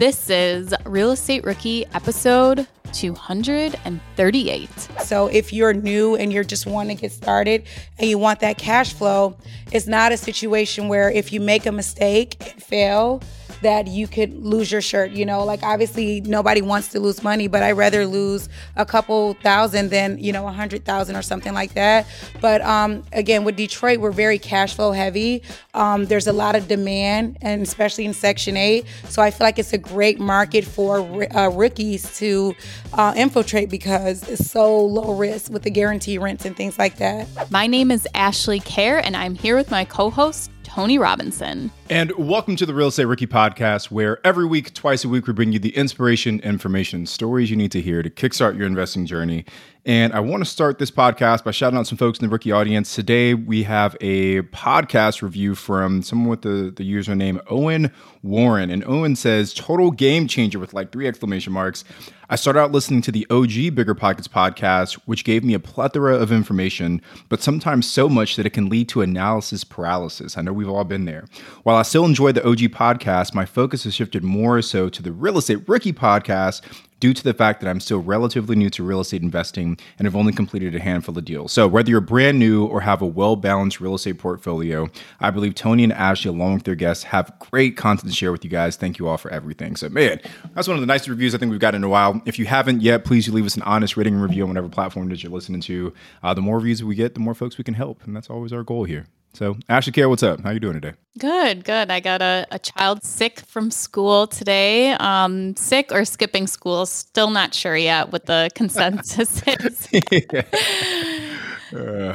This is Real Estate Rookie episode 238. So if you're new and you're just wanting to get started and you want that cash flow, it's not a situation where if you make a mistake and fail, that you could lose your shirt. You know, like obviously nobody wants to lose money, but I'd rather lose a couple thousand than, you know, a hundred thousand or something like that. But um, again, with Detroit, we're very cash flow heavy. Um, there's a lot of demand, and especially in Section 8. So I feel like it's a great market for uh, rookies to uh, infiltrate because it's so low risk with the guarantee rents and things like that. My name is Ashley Kehr, and I'm here with my co host, Tony Robinson. And welcome to the Real Estate Rookie Podcast, where every week, twice a week, we bring you the inspiration, information, stories you need to hear to kickstart your investing journey. And I want to start this podcast by shouting out some folks in the rookie audience. Today, we have a podcast review from someone with the, the username Owen Warren. And Owen says, total game changer with like three exclamation marks. I started out listening to the OG Bigger Pockets podcast, which gave me a plethora of information, but sometimes so much that it can lead to analysis paralysis. I know we've all been there. While I still enjoy the OG podcast, my focus has shifted more so to the Real Estate Rookie podcast, due to the fact that I'm still relatively new to real estate investing and have only completed a handful of deals. So, whether you're brand new or have a well balanced real estate portfolio, I believe Tony and Ashley, along with their guests, have great content to share with you guys. Thank you all for everything. So, man, that's one of the nicest reviews I think we've got in a while. If you haven't yet, please leave us an honest rating and review on whatever platform that you're listening to. Uh, the more reviews we get, the more folks we can help. And that's always our goal here. So, Ashley Kehr, what's up? How you doing today? Good, good. I got a, a child sick from school today. Um, sick or skipping school, still not sure yet what the consensus is.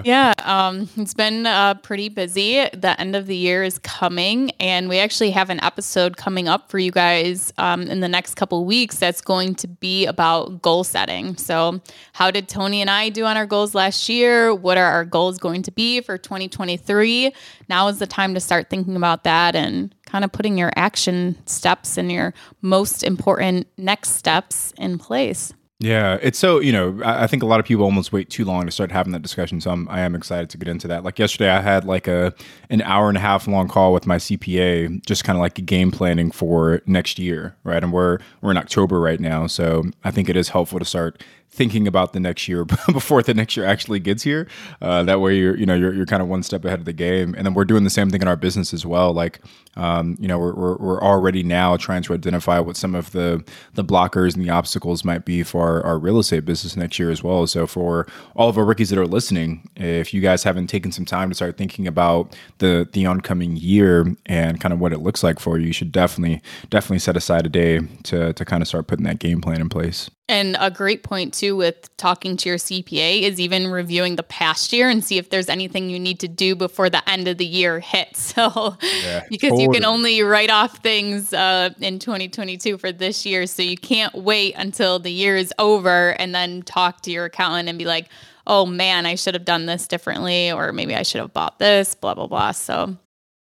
Yeah, um, it's been uh, pretty busy. The end of the year is coming, and we actually have an episode coming up for you guys um, in the next couple weeks that's going to be about goal setting. So, how did Tony and I do on our goals last year? What are our goals going to be for 2023? Now is the time to start thinking about that and kind of putting your action steps and your most important next steps in place. Yeah, it's so you know I, think a lot of people almost wait too long to start having that discussion. So I'm, I am excited to get into that. Like yesterday, I had like a an hour and a half long call with my CPA, just kind of like game planning for next year, right? And we're we're in October right now, so I think it is helpful to start thinking about the next year before the next year actually gets here. Uh, that way, you're you know you're, you're kind of one step ahead of the game. And then we're doing the same thing in our business as well. Like um, you know we're, we're, we're already now trying to identify what some of the the blockers and the obstacles might be for our, our real estate business next year as well. So for all of our rookies that are listening, if you guys haven't taken some time to start thinking about the the oncoming year and kind of what it looks like for you, you should definitely definitely set aside a day to to kind of start putting that game plan in place. And a great point too with talking to your CPA is even reviewing the past year and see if there's anything you need to do before the end of the year hits. So, yeah, because totally. you can only write off things uh, in 2022 for this year, so you can't wait until the year is over and then talk to your accountant and be like, "Oh man, I should have done this differently, or maybe I should have bought this." Blah blah blah. So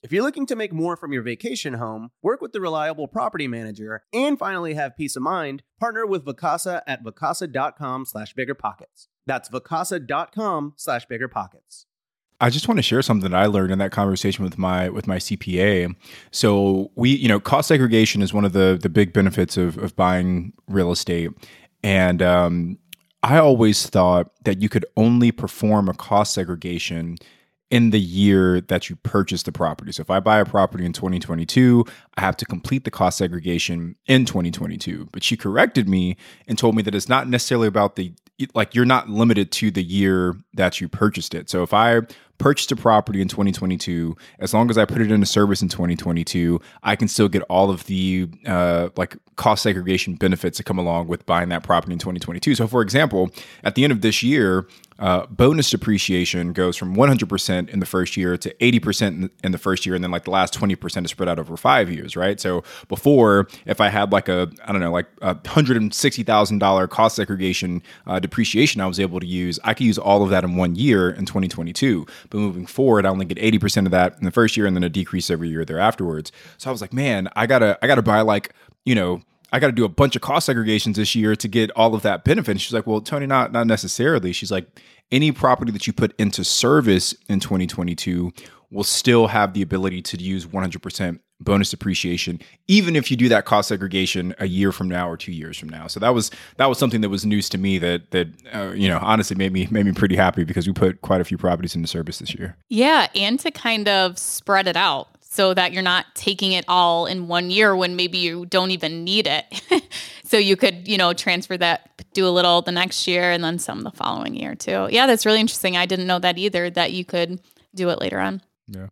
If you're looking to make more from your vacation home, work with the reliable property manager, and finally have peace of mind, partner with Vacasa at vacasa.com slash biggerpockets. That's vacasa.com slash biggerpockets. I just want to share something that I learned in that conversation with my with my CPA. So we, you know, cost segregation is one of the the big benefits of of buying real estate, and um, I always thought that you could only perform a cost segregation in the year that you purchase the property. So if I buy a property in 2022, I have to complete the cost segregation in 2022. But she corrected me and told me that it's not necessarily about the like you're not limited to the year that you purchased it. So if I purchased a property in 2022, as long as I put it into service in 2022, I can still get all of the uh, like cost segregation benefits that come along with buying that property in 2022. So, for example, at the end of this year, uh, bonus depreciation goes from 100% in the first year to 80% in the first year, and then like the last 20% is spread out over five years, right? So before, if I had like a I don't know like a hundred and sixty thousand dollar cost segregation uh, depreciation, I was able to use, I could use all of that in one year in 2022. But moving forward, I only get 80% of that in the first year, and then a decrease every year thereafterwards. So I was like, man, I gotta I gotta buy like you know I got to do a bunch of cost segregations this year to get all of that benefit. And she's like, well, Tony, not not necessarily. She's like, any property that you put into service in 2022 will still have the ability to use 100% bonus depreciation even if you do that cost segregation a year from now or 2 years from now. So that was that was something that was news to me that that uh, you know honestly made me made me pretty happy because we put quite a few properties into service this year. Yeah, and to kind of spread it out so that you're not taking it all in one year when maybe you don't even need it. so you could, you know, transfer that, do a little the next year and then some the following year too. Yeah, that's really interesting. I didn't know that either, that you could do it later on. Yeah.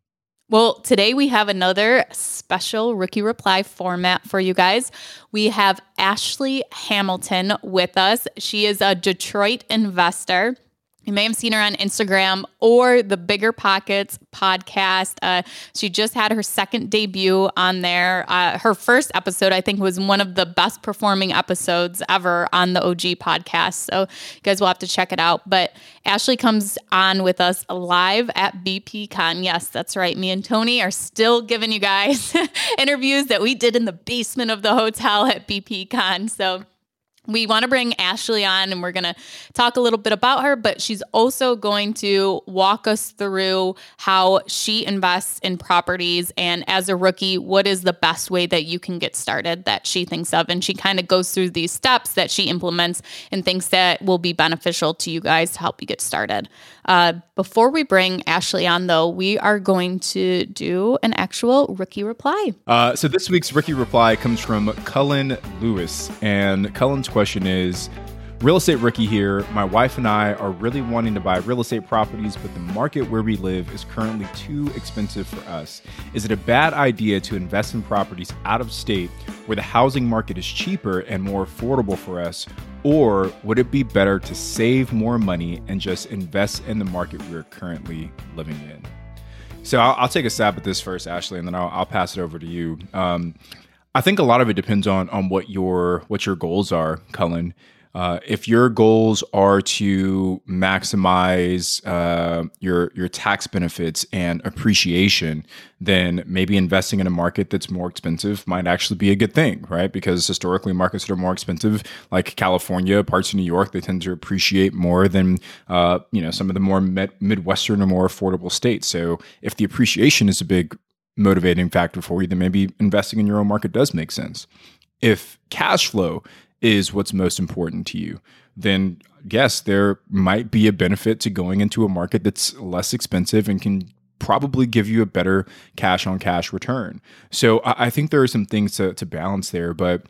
Well, today we have another special rookie reply format for you guys. We have Ashley Hamilton with us. She is a Detroit investor. You may have seen her on Instagram or the Bigger Pockets podcast. Uh, she just had her second debut on there. Uh, her first episode, I think, was one of the best performing episodes ever on the OG podcast. So you guys will have to check it out. But Ashley comes on with us live at BP Con. Yes, that's right. Me and Tony are still giving you guys interviews that we did in the basement of the hotel at BP Con. So we want to bring Ashley on and we're going to talk a little bit about her, but she's also going to walk us through how she invests in properties and as a rookie, what is the best way that you can get started that she thinks of. And she kind of goes through these steps that she implements and thinks that will be beneficial to you guys to help you get started. Uh, before we bring Ashley on, though, we are going to do an actual rookie reply. Uh, so this week's rookie reply comes from Cullen Lewis. And Cullen's question is Real estate rookie here. My wife and I are really wanting to buy real estate properties, but the market where we live is currently too expensive for us. Is it a bad idea to invest in properties out of state where the housing market is cheaper and more affordable for us? Or would it be better to save more money and just invest in the market we're currently living in? So I'll, I'll take a stab at this first, Ashley, and then I'll, I'll pass it over to you. Um, I think a lot of it depends on on what your what your goals are, Cullen. Uh, if your goals are to maximize uh, your your tax benefits and appreciation, then maybe investing in a market that's more expensive might actually be a good thing, right? Because historically, markets that are more expensive, like California, parts of New York, they tend to appreciate more than uh, you know some of the more med- midwestern or more affordable states. So if the appreciation is a big motivating factor for you, then maybe investing in your own market does make sense. If cash flow is what's most important to you, then yes, there might be a benefit to going into a market that's less expensive and can probably give you a better cash on cash return. So I, think there are some things to, to balance there. But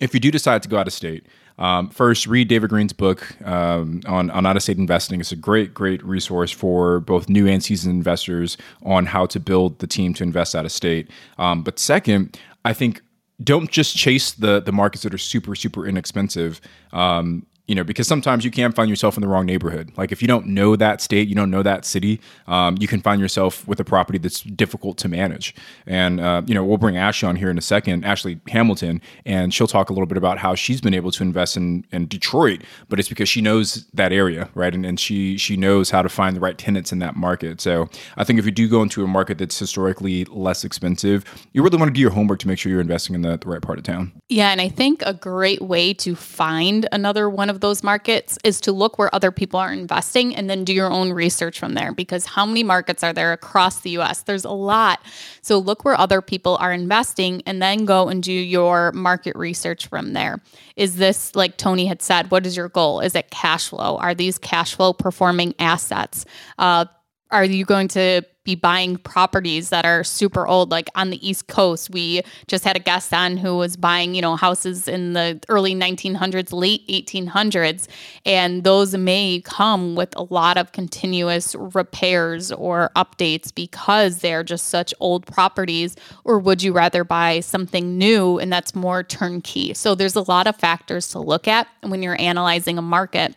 if you do decide to go out of state, Um, first, read David Greene's book um, on, on out of state investing. It's a great, great resource for both new and seasoned investors on how to build the team to invest out of state. Um, but second, I think don't just chase the the markets that are super super inexpensive. Um, you know, because sometimes you can find yourself in the wrong neighborhood. Like if you don't know that state, you don't know that city, um, you can find yourself with a property that's difficult to manage. And uh, you know, we'll bring Ashley on here in a second, Ashley Hamilton, and she'll talk a little bit about how she's been able to invest in, in Detroit, but it's because she knows that area, right? And, and she she knows how to find the right tenants in that market. So I think if you do go into a market that's historically less expensive, you really want to do your homework to make sure you're investing in the, the right part of town. Yeah, and I think a great way to find another one of of those markets is to look where other people are investing and then do your own research from there because how many markets are there across the US? There's a lot. So look where other people are investing and then go and do your market research from there. Is this, like Tony had said, what is your goal? Is it cash flow? Are these cash flow performing assets? Uh, are you going to be buying properties that are super old. Like on the east coast we just had a guest on who was buying you know houses in the early 1900s late 1800s and those may come with a lot of continuous repairs or updates because they're just such old properties or would you rather buy something new and that's more turnkey? So there's a lot of factors to look at when you're analyzing a market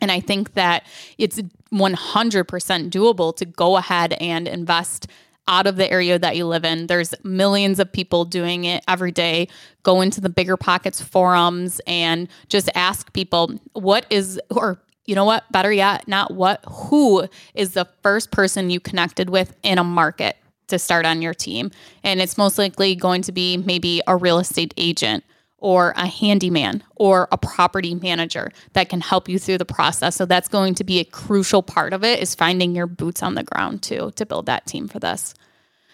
and I think that it's 100% doable to go ahead and invest out of the area that you live in. There's millions of people doing it every day. Go into the Bigger Pockets forums and just ask people what is, or you know what, better yet, not what, who is the first person you connected with in a market to start on your team. And it's most likely going to be maybe a real estate agent or a handyman or a property manager that can help you through the process. So that's going to be a crucial part of it is finding your boots on the ground too to build that team for this.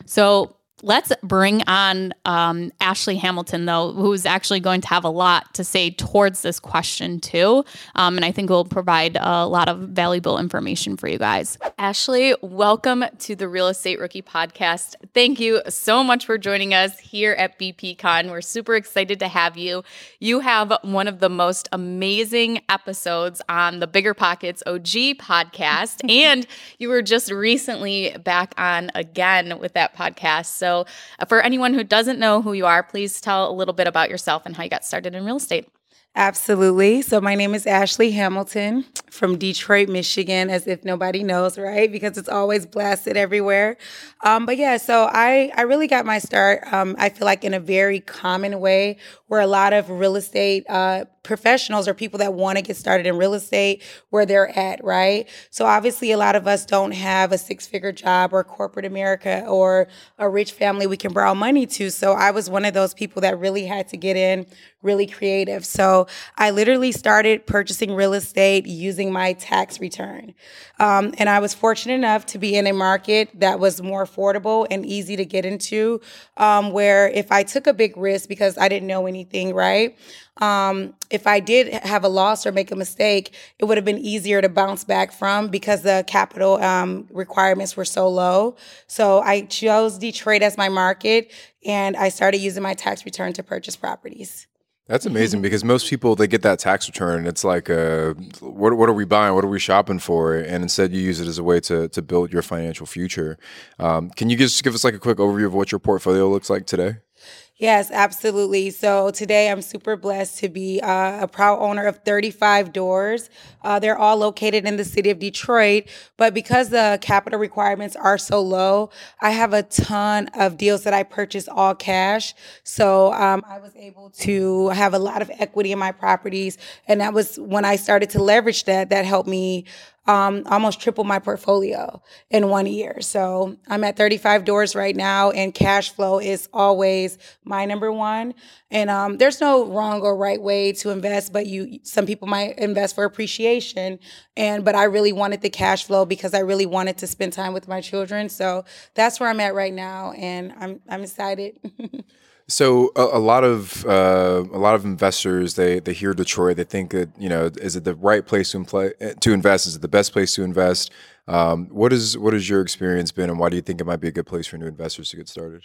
So let's bring on um, Ashley Hamilton, though, who's actually going to have a lot to say towards this question, too. Um, and I think will provide a lot of valuable information for you guys. Ashley, welcome to the Real Estate Rookie Podcast. Thank you so much for joining us here at BPCon. We're super excited to have you. You have one of the most amazing episodes on the Bigger Pockets OG podcast, and you were just recently back on again with that podcast. So so, uh, for anyone who doesn't know who you are, please tell a little bit about yourself and how you got started in real estate. Absolutely. So, my name is Ashley Hamilton from Detroit, Michigan, as if nobody knows, right? Because it's always blasted everywhere. Um, but yeah, so I, I really got my start, um, I feel like, in a very common way where a lot of real estate uh, professionals or people that want to get started in real estate where they're at, right? So obviously, a lot of us don't have a six figure job or corporate America or a rich family we can borrow money to. So I was one of those people that really had to get in really creative. So I literally started purchasing real estate using my tax return. Um, and I was fortunate enough to be in a market that was more affordable and easy to get into, um, where if I took a big risk because I didn't know anything, right? Um, if I did have a loss or make a mistake, it would have been easier to bounce back from because the capital um, requirements were so low. So I chose Detroit as my market and I started using my tax return to purchase properties. That's amazing because most people they get that tax return. And it's like, uh, what what are we buying? What are we shopping for? And instead, you use it as a way to to build your financial future. Um, can you just give us like a quick overview of what your portfolio looks like today? Yes, absolutely. So today I'm super blessed to be uh, a proud owner of 35 doors. Uh, they're all located in the city of Detroit, but because the capital requirements are so low, I have a ton of deals that I purchase all cash. So um, I was able to have a lot of equity in my properties, and that was when I started to leverage that. That helped me um, almost triple my portfolio in one year. So I'm at 35 doors right now, and cash flow is always my number one. And um, there's no wrong or right way to invest, but you some people might invest for appreciation, and but I really wanted the cash flow because I really wanted to spend time with my children. So that's where I'm at right now, and I'm I'm excited. So a, a, lot of uh, a lot of investors they they hear Detroit they think that you know is it the right place to play, to invest? Is it the best place to invest? Um, what is what has your experience been and why do you think it might be a good place for new investors to get started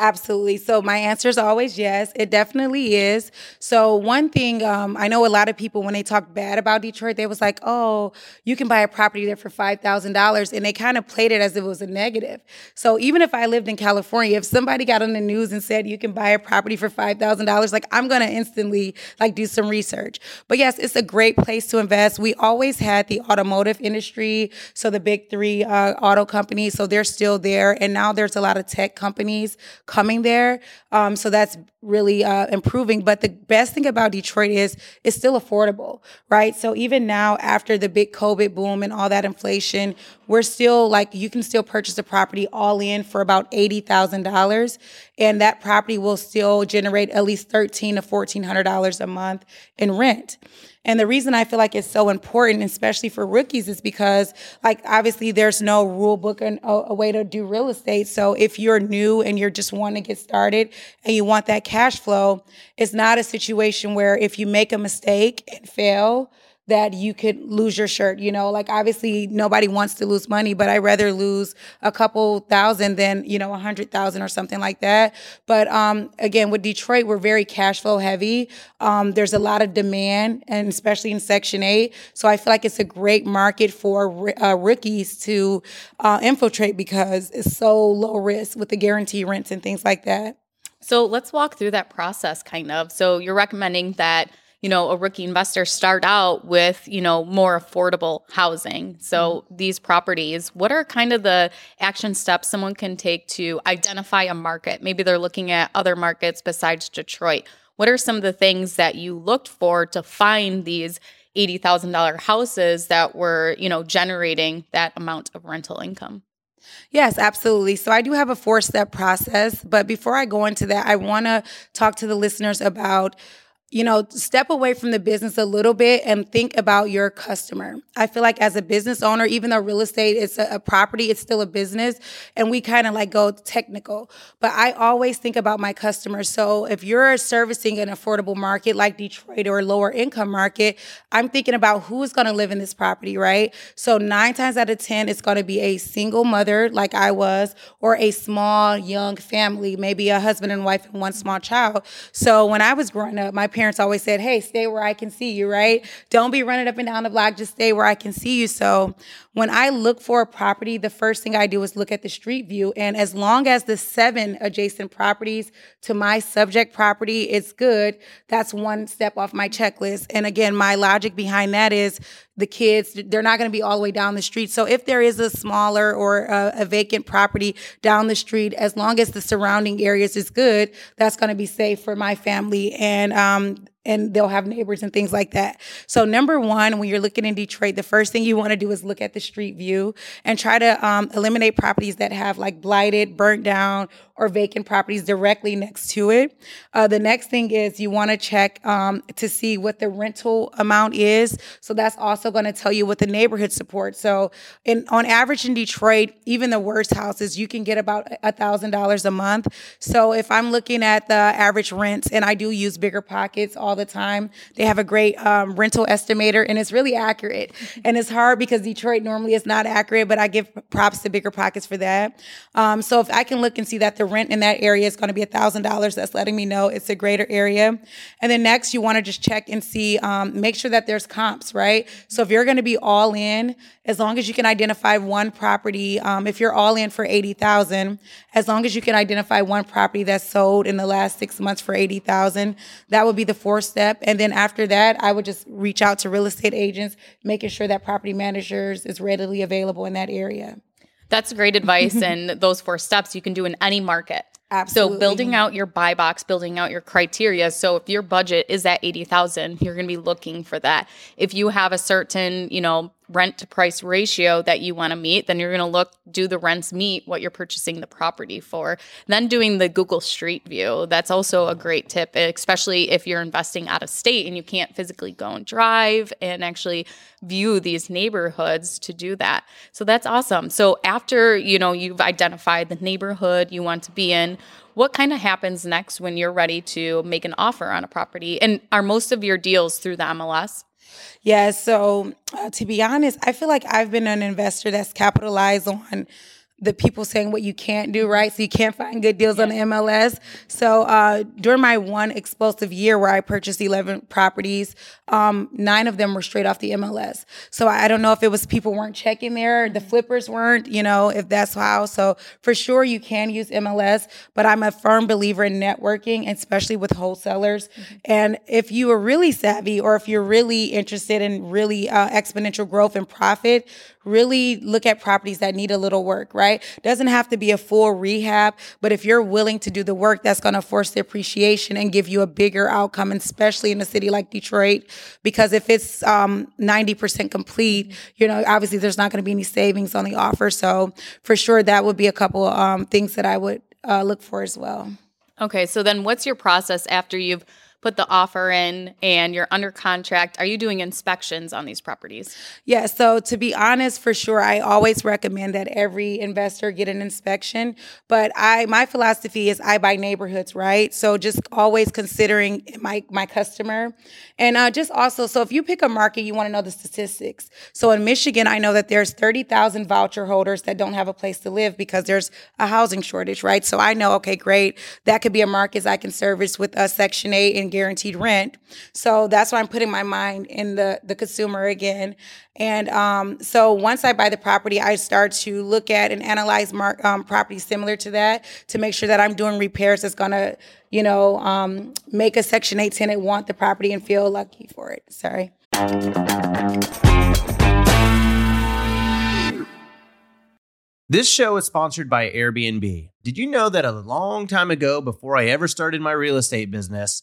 Absolutely. So my answer is always yes. It definitely is. So one thing um, I know a lot of people when they talk bad about Detroit, they was like, "Oh, you can buy a property there for five thousand dollars," and they kind of played it as if it was a negative. So even if I lived in California, if somebody got on the news and said you can buy a property for five thousand dollars, like I'm gonna instantly like do some research. But yes, it's a great place to invest. We always had the automotive industry, so the big three uh, auto companies, so they're still there, and now there's a lot of tech companies coming there. Um, so that's really uh, improving. But the best thing about Detroit is it's still affordable, right? So even now, after the big COVID boom and all that inflation, we're still like you can still purchase a property all in for about eighty thousand dollars, and that property will still generate at least thirteen to fourteen hundred dollars a month in rent. And the reason I feel like it's so important, especially for rookies, is because, like, obviously there's no rule book and a, way to do real estate. So if you're new and you're just wanting to get started and you want that cash flow, it's not a situation where if you make a mistake and fail, that you could lose your shirt. You know, like obviously nobody wants to lose money, but I'd rather lose a couple thousand than, you know, a hundred thousand or something like that. But um, again, with Detroit, we're very cash flow heavy. Um, there's a lot of demand, and especially in Section 8. So I feel like it's a great market for uh, rookies to uh, infiltrate because it's so low risk with the guarantee rents and things like that. So let's walk through that process kind of. So you're recommending that you know, a rookie investor start out with, you know, more affordable housing. So mm-hmm. these properties, what are kind of the action steps someone can take to identify a market? Maybe they're looking at other markets besides Detroit. What are some of the things that you looked for to find these $80,000 houses that were, you know, generating that amount of rental income? Yes, absolutely. So I do have a four step process, but before I go into that, I want to talk to the listeners about you know, step away from the business a little bit and think about your customer. I feel like as a business owner, even though real estate is a, a property, it's still a business and we kind of like go technical. But I always think about my customer. So if you're servicing an affordable market like Detroit or lower income market, I'm thinking about who's going to live in this property, right? So nine times out of 10, it's going to be a single mother like I was or a small young family, maybe a husband and wife and one small child. So when I was growing up, my parents parents always said, hey, stay where I can see you, right? Don't be running up and down the block, just stay where I can see you. So when I look for a property, the first thing I do is look at the street view. And as long as the seven adjacent properties to my subject property is good, that's one step off my checklist. And again, my logic behind that is the kids they're not going to be all the way down the street. So if there is a smaller or a, a, vacant property down the street as long as the surrounding areas is good that's going to be safe for my family. And um, and they'll have neighbors and things like that. So, number one, when you're looking in Detroit, the first thing you want to do is look at the street view and try to um, eliminate properties that have like blighted, burnt down, or vacant properties directly next to it. Uh, the next thing is you want to check um, to see what the rental amount is. So, that's also going to tell you what the neighborhood support. So, in on average in Detroit, even the worst houses, you can get about a thousand dollars a month. So, if I'm looking at the average rents, and I do use bigger pockets, all all the time. They have a great um, rental estimator, and it's really accurate. And it's hard because Detroit normally is not accurate, but I give props to Bigger Pockets for that. Um, so if I can look and see that the rent in that area is going to be thousand dollars, that's letting me know it's a greater area. And then next, you want to just check and see, um, make sure that there's comps, right? So if you're going to be all in, as long as you can identify one property, um, if you're all in for eighty thousand, as long as you can identify one property that's sold in the last six months for eighty thousand, that would be the fourth step. And then after that, I would just reach out to real estate agents, making sure that property managers is readily available in that area. That's great advice. and those four steps you can do in any market. Absolutely. So building out your buy box, building out your criteria. So if your budget is at 80,000, you're going to be looking for that. If you have a certain, you know, rent to price ratio that you want to meet, then you're going to look, do the rents meet what you're purchasing the property for? Then doing the Google Street View. That's also a great tip, especially if you're investing out of state and you can't physically go and drive and actually view these neighborhoods to do that. So that's awesome. So after, you know, you've identified the neighborhood you want to be in, what kind of happens next when you're ready to make an offer on a property? And are most of your deals through the MLS? Yeah, so uh, to be honest, I feel like I've been an investor that's capitalized on the people saying what you can't do, right? So you can't find good deals on the MLS. So uh, during my one explosive year where I purchased 11 properties, um, nine of them were straight off the MLS. So I don't know if it was people weren't checking there, the flippers weren't, you know, if that's how. So for sure you can use MLS, but I'm a firm believer in networking, especially with wholesalers. Mm-hmm. And if you are really savvy or if you're really interested in really uh, exponential growth and profit, really look at properties that need a little work, right? Doesn't have to be a full rehab, but if you're willing to do the work, that's going to force the appreciation and give you a bigger outcome, especially in a city like Detroit. Because if it's um, 90% complete, you know, obviously there's not going to be any savings on the offer. So for sure, that would be a couple um, things that I would uh, look for as well. Okay, so then what's your process after you've put the offer in and you're under contract, are you doing inspections on these properties? Yeah, so to be honest, for sure, I always recommend that every investor get an inspection. But I my philosophy is I buy neighborhoods, right? So just always considering my my customer. And uh, just also, so if you pick a market, you want to know the statistics. So in Michigan, I know that there's 30,000 voucher holders that don't have a place to live because there's a housing shortage, right? So I know, okay, great, that could be a market I can service with a Section 8 and guaranteed rent. So that's why I'm putting my mind in the the consumer again. And um, so once I buy the property, I start to look at and analyze mark, um, properties similar to that to make sure that I'm doing repairs that's gonna, you know, um, make a Section 8 tenant want the property and feel lucky for it. Sorry. This show is sponsored by Airbnb. Did you know that a long time ago, before I ever started my real estate business,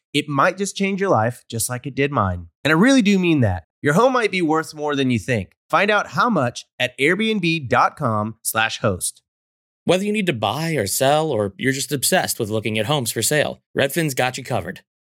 It might just change your life, just like it did mine. And I really do mean that. Your home might be worth more than you think. Find out how much at airbnb.com/slash host. Whether you need to buy or sell, or you're just obsessed with looking at homes for sale, Redfin's got you covered.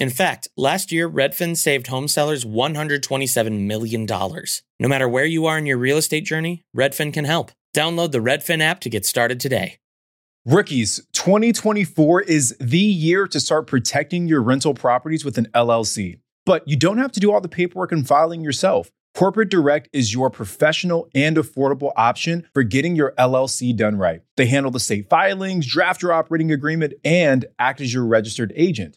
In fact, last year, Redfin saved home sellers $127 million. No matter where you are in your real estate journey, Redfin can help. Download the Redfin app to get started today. Rookies, 2024 is the year to start protecting your rental properties with an LLC. But you don't have to do all the paperwork and filing yourself. Corporate Direct is your professional and affordable option for getting your LLC done right. They handle the state filings, draft your operating agreement, and act as your registered agent.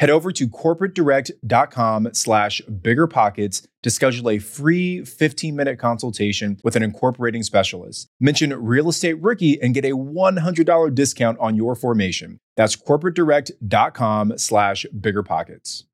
Head over to corporatedirect.com slash biggerpockets to schedule a free 15-minute consultation with an incorporating specialist. Mention Real Estate Rookie and get a $100 discount on your formation. That's corporatedirect.com slash biggerpockets.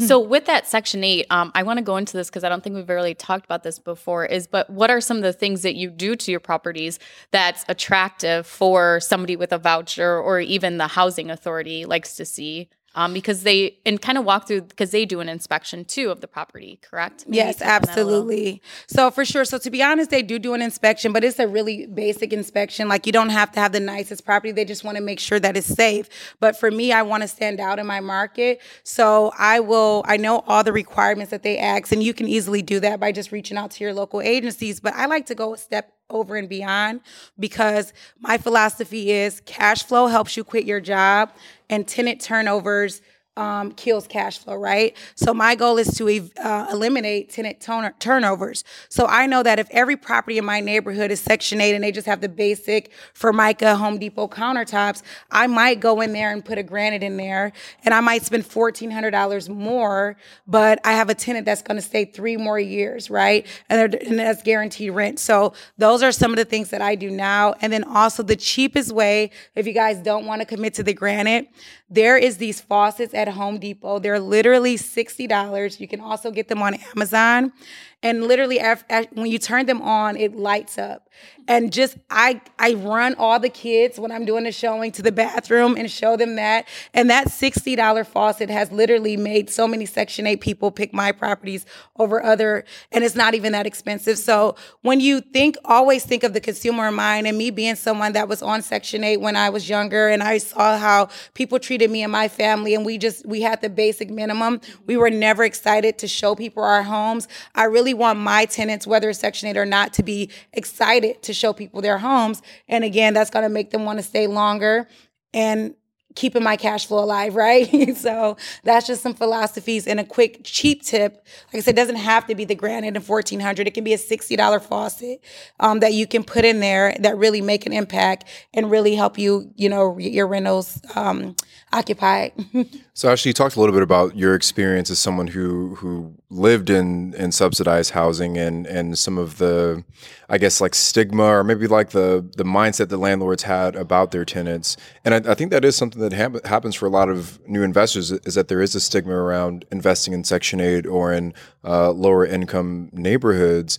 So with that section eight, um, I want to go into this because I don't think we've really talked about this before. Is but what are some of the things that you do to your properties that's attractive for somebody with a voucher or even the housing authority likes to see? Um, because they and kind of walk through because they do an inspection too of the property, correct? Maybe Yes, touch on that a little. absolutely. So for sure. So to be honest, they do do an inspection, but it's a really basic inspection. Like you don't have to have the nicest property. They just want to make sure that it's safe. But for me, I want to stand out in my market. So I will. I know all the requirements that they ask, and you can easily do that by just reaching out to your local agencies. But I like to go a step over and beyond because my philosophy is cash flow helps you quit your job and tenant turnovers um, kills cash flow, right? So my goal is to uh, eliminate tenant toner- turnovers. So I know that if every property in my neighborhood is Section 8 and they just have the basic Formica Home Depot countertops, I might go in there and put a granite in there and I might spend $1,400 more, but I have a tenant that's going to stay three more years, right? And, and that's guaranteed rent. So those are some of the things that I do now. And then also the cheapest way, if you guys don't want to commit to the granite, there is these faucets at Home Depot. They're literally $60. You can also get them on Amazon. And literally, af- af- when you turn them on, it lights up. And just I I run all the kids when I'm doing the showing to the bathroom and show them that. And that $60 faucet has literally made so many Section 8 people pick my properties over other, and it's not even that expensive. So when you think, always think of the consumer in mind, and me being someone that was on Section 8 when I was younger, and I saw how people treated me and my family, and we just we had the basic minimum. We were never excited to show people our homes. I really want my tenants, whether it's Section 8 or not, to be excited to show people their homes. And again, that's gonna make them want to stay longer. And keeping my cash flow alive, right? so that's just some philosophies and a quick cheap tip. Like I said, it doesn't have to be the granite and fourteen hundred. It can be a sixty dollar faucet um, that you can put in there that really make an impact and really help you, you know, your rentals um, occupied. So actually, you talked a little bit about your experience as someone who who lived in in subsidized housing and and some of the, I guess like stigma or maybe like the the mindset that landlords had about their tenants. And I, I think that is something that hap- happens for a lot of new investors is that there is a stigma around investing in Section Eight or in uh, lower income neighborhoods.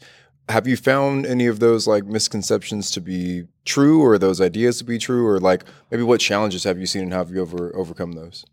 Have you found any of those like misconceptions to be true or those ideas to be true or like maybe what challenges have you seen and how have you over overcome those?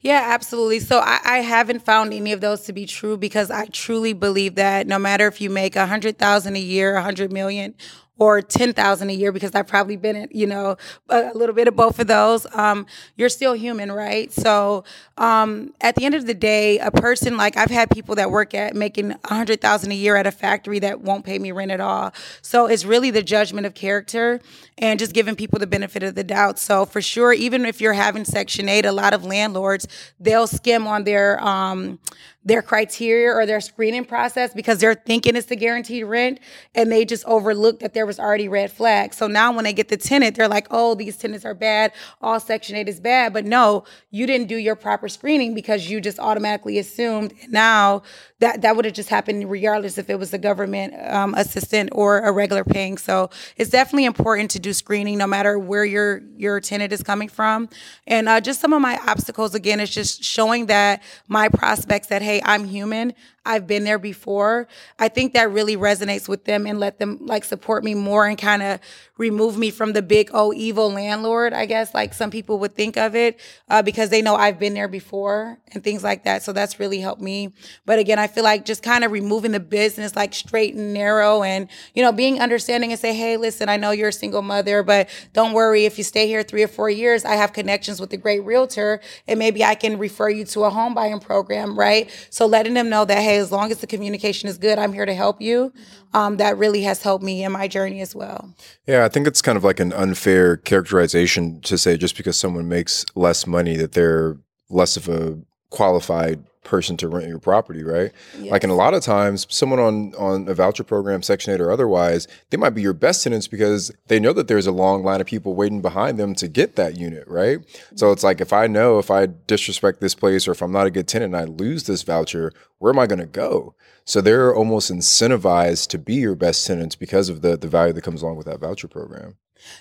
Yeah, absolutely. So I, I haven't found any of those to be true because I truly believe that no matter if you make a hundred thousand a year, a hundred million, or ten thousand a year, because I've probably been in, you know, a, little bit of both of those. Um, you're still human, right? So um, at the end of the day, a person like I've had people that work at making a hundred thousand a year at a factory that won't pay me rent at all. So it's really the judgment of character and just giving people the benefit of the doubt. So for sure, even if you're having Section Eight, a lot of landlords they'll skim on their um, their criteria or their screening process because they're thinking it's the guaranteed rent and they just overlook that there was already red flags. So now when they get the tenant, they're like, oh, these tenants are bad. All Section 8 is bad. But no, you didn't do your proper screening because you just automatically assumed. Now that, that would have just happened regardless if it was a government um, assistant or a regular paying. So it's definitely important to do screening no matter where your, your tenant is coming from. And uh, just some of my obstacles, again, is just showing that my prospects that, hey, I'm human. I've been there before. I think that really resonates with them and let them like support me more and kind of remove me from the big oh evil landlord. I guess like some people would think of it uh, because they know I've been there before and things like that. So that's really helped me. But again, I feel like just kind of removing the business like straight and narrow and you know being understanding and say, hey, listen, I know you're a single mother, but don't worry if you stay here three or four years. I have connections with a great realtor and maybe I can refer you to a home buying program, right? So letting them know that hey as long as the communication is good, I'm here to help you. Um, that really has helped me in my journey as well. Yeah, I think it's kind of like an unfair characterization to say just because someone makes less money that they're less of a qualified person to rent your property, right? Like, and a lot of times, someone on on a voucher program, Section Eight or otherwise, they might be your best tenants because they know that there's a long line of people waiting behind them to get that unit, right? So it's like if I know if I disrespect this place or if I'm not a good tenant and I lose this voucher, where am I going to go? So they're almost incentivized to be your best tenants because of the the value that comes along with that voucher program.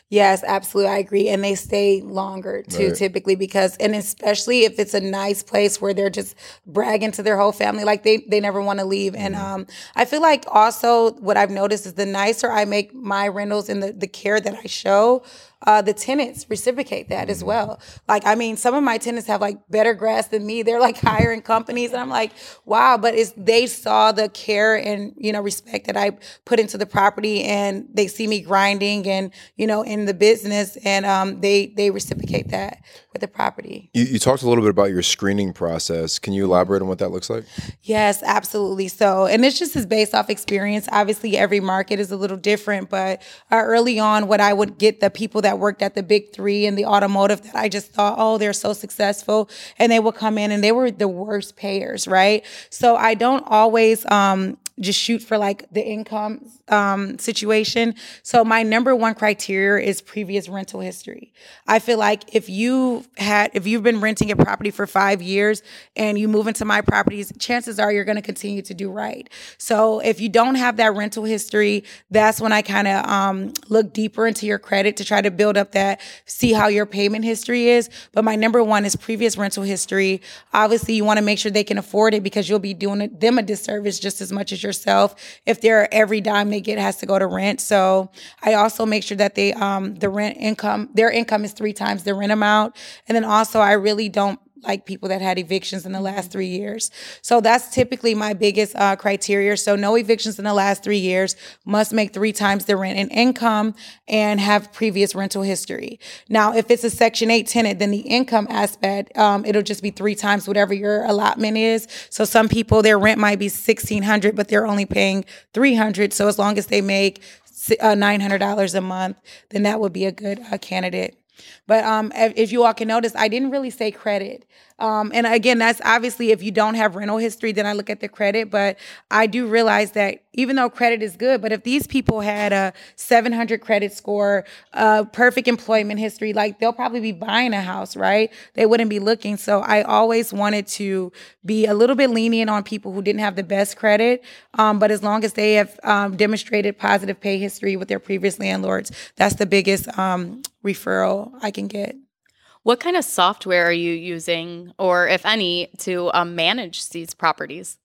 Yes, absolutely. I agree. And they stay longer too, Right. typically because and especially if it's a nice place where they're just bragging to their whole family, like they they never want to leave. And Mm-hmm. um I feel like also what I've noticed is the nicer I make my rentals and the, the care that I show, uh, the tenants reciprocate that Mm-hmm. as well. Like, I mean, some of my tenants have like better grass than me. They're like hiring companies, and I'm like, wow. But it's they saw the care and you know respect that I put into the property, and they see me grinding and you know in the business, and um, they they reciprocate that with the property. You, you talked a little bit about your screening process. Can you elaborate on what that looks like? Yes, absolutely. So, and it's just is based off experience. Obviously, every market is a little different, but uh, early on, what I would get the people that worked at the big three in the automotive that I just thought, oh, they're so successful, and they would come in and they were the worst payers, right? So I don't always um, just shoot for like the income um, situation. So my number one criteria is previous rental history. I feel like if you had, if you've been renting a property for five years and you move into my properties, chances are you're going to continue to do right. So if you don't have that rental history, that's when I kind of um, look deeper into your credit to try to build up that, see how your payment history is. But my number one is previous rental history. Obviously, you want to make sure they can afford it because you'll be doing them a disservice just as much as yourself if they're every dime they get has to go to rent. So I also make sure that they um the rent income their income is three times the rent amount. And then also I really don't like people that had evictions in the last three years. So that's typically my biggest uh, criteria. So no evictions in the last three years, must make three times the rent and income, and have previous rental history. Now, if it's a Section 8 tenant, then the income aspect, um, it'll just be three times whatever your allotment is. So some people, their rent might be 1600 but they're only paying 300 So as long as they make uh, $900 a month, then that would be a good uh, candidate. But um, if, you all can notice, I didn't really say credit. Um, and again, that's obviously if you don't have rental history, then I look at the credit. But I do realize that even though credit is good, but if these people had a 700 credit score, uh, perfect employment history, like they'll probably be buying a house, right? They wouldn't be looking. So I always wanted to be a little bit lenient on people who didn't have the best credit. Um, but as long as they have um, demonstrated positive pay history with their previous landlords, that's the biggest um, referral I can get. What kind of software are you using, or if any, to um, manage these properties?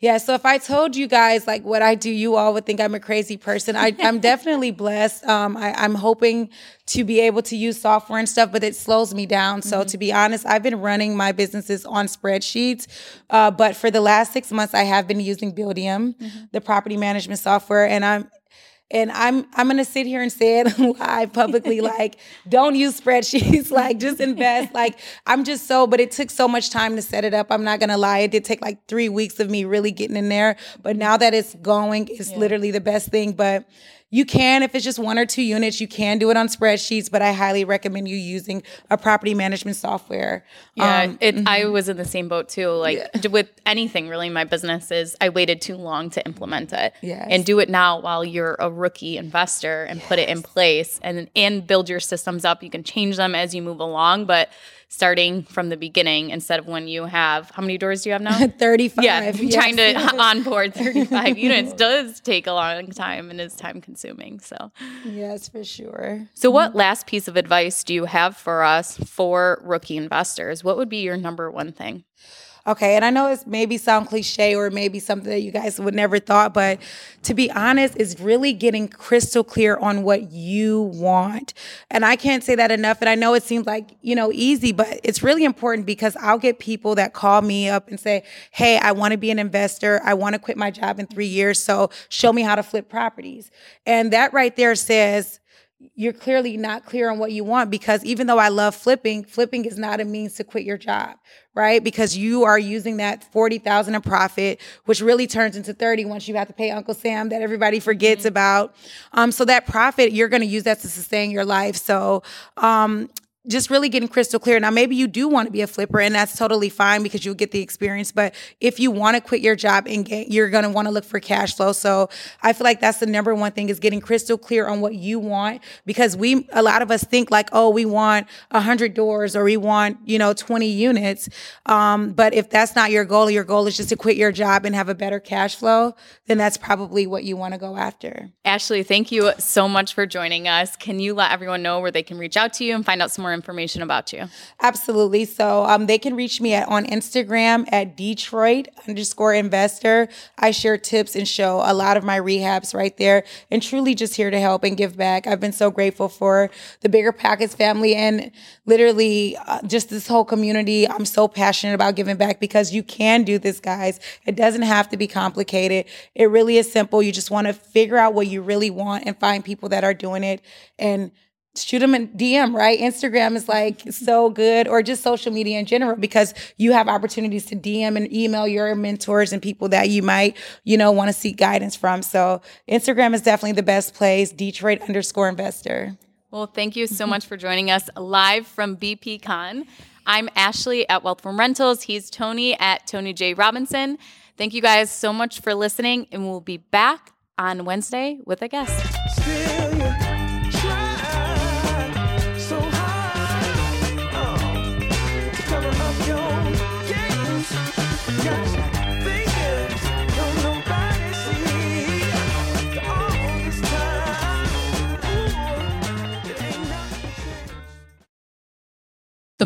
Yeah, so if I told you guys like what I do, you all would think I'm a crazy person. I, I'm definitely blessed. Um, I, I'm hoping to be able to use software and stuff, but it slows me down. So to be honest, I've been running my businesses on spreadsheets, uh, but for the last six months, I have been using Buildium, the property management software, and I'm and I'm I'm gonna sit here and say it live publicly, like, don't use spreadsheets, like just invest. Like I'm just so, but it took so much time to set it up. I'm not gonna lie. It did take like three weeks of me really getting in there. But now that it's going, it's literally the best thing. But you can, if it's just one or two units, you can do it on spreadsheets, but I highly recommend you using a property management software. Yeah, Um, it, I was in the same boat too. Like d- with anything, really, my business is I waited too long to implement it. Yes. And do it now while you're a rookie investor and put it in place and and build your systems up. You can change them as you move along, but starting from the beginning instead of when you have how many doors do you have now? 35. yeah, yes. trying to onboard 35 units does take a long time and is time consuming. So, Yes, for sure. so what last piece of advice do you have for us for rookie investors? What would be your number one thing? Okay, and I know it's maybe sound cliche or maybe something that you guys would never thought, but to be honest, it's really getting crystal clear on what you want. And I can't say that enough. And I know it seems like, you know, easy, but it's really important because I'll get people that call me up and say, Hey, I want to be an investor. I want to quit my job in three years. So show me how to flip properties. And that right there says, you're clearly not clear on what you want because even though I love flipping, flipping is not a means to quit your job, right? Because you are using that 40,000 in profit, which really turns into 30 once you have to pay Uncle Sam that everybody forgets about. Um, so that profit, you're going to use that to sustain your life. So, um, just really getting crystal clear. Now, maybe you do want to be a flipper, and that's totally fine because you'll get the experience. But if you want to quit your job and get, you're going to want to look for cash flow. So I feel like that's the number one thing is getting crystal clear on what you want because we, a lot of us think like, oh, we want a hundred doors or we want, you know, 20 units. Um, but if that's not your goal, your goal is just to quit your job and have a better cash flow, then that's probably what you want to go after. Ashley, thank you so much for joining us. Can you let everyone know where they can reach out to you and find out some more information about you? Absolutely. So um, they can reach me at, on Instagram at Detroit underscore investor. I share tips and show a lot of my rehabs right there and truly just here to help and give back. I've been so grateful for the Bigger Pockets family and literally uh, just this whole community. I'm so passionate about giving back because you can do this, guys. It doesn't have to be complicated. It really is simple. You just want to figure out what you really want and find people that are doing it and shoot them a DM, right? Instagram is like so good, or just social media in general, because you have opportunities to DM and email your mentors and people that you might, you know, want to seek guidance from. So Instagram is definitely the best place. Detroit underscore investor. Well, thank you so mm-hmm. much for joining us live from BP Con. I'm Ashley at Wealth from Rentals. He's Tony at Tony J. Robinson. Thank you guys so much for listening, and we'll be back on Wednesday with a guest. The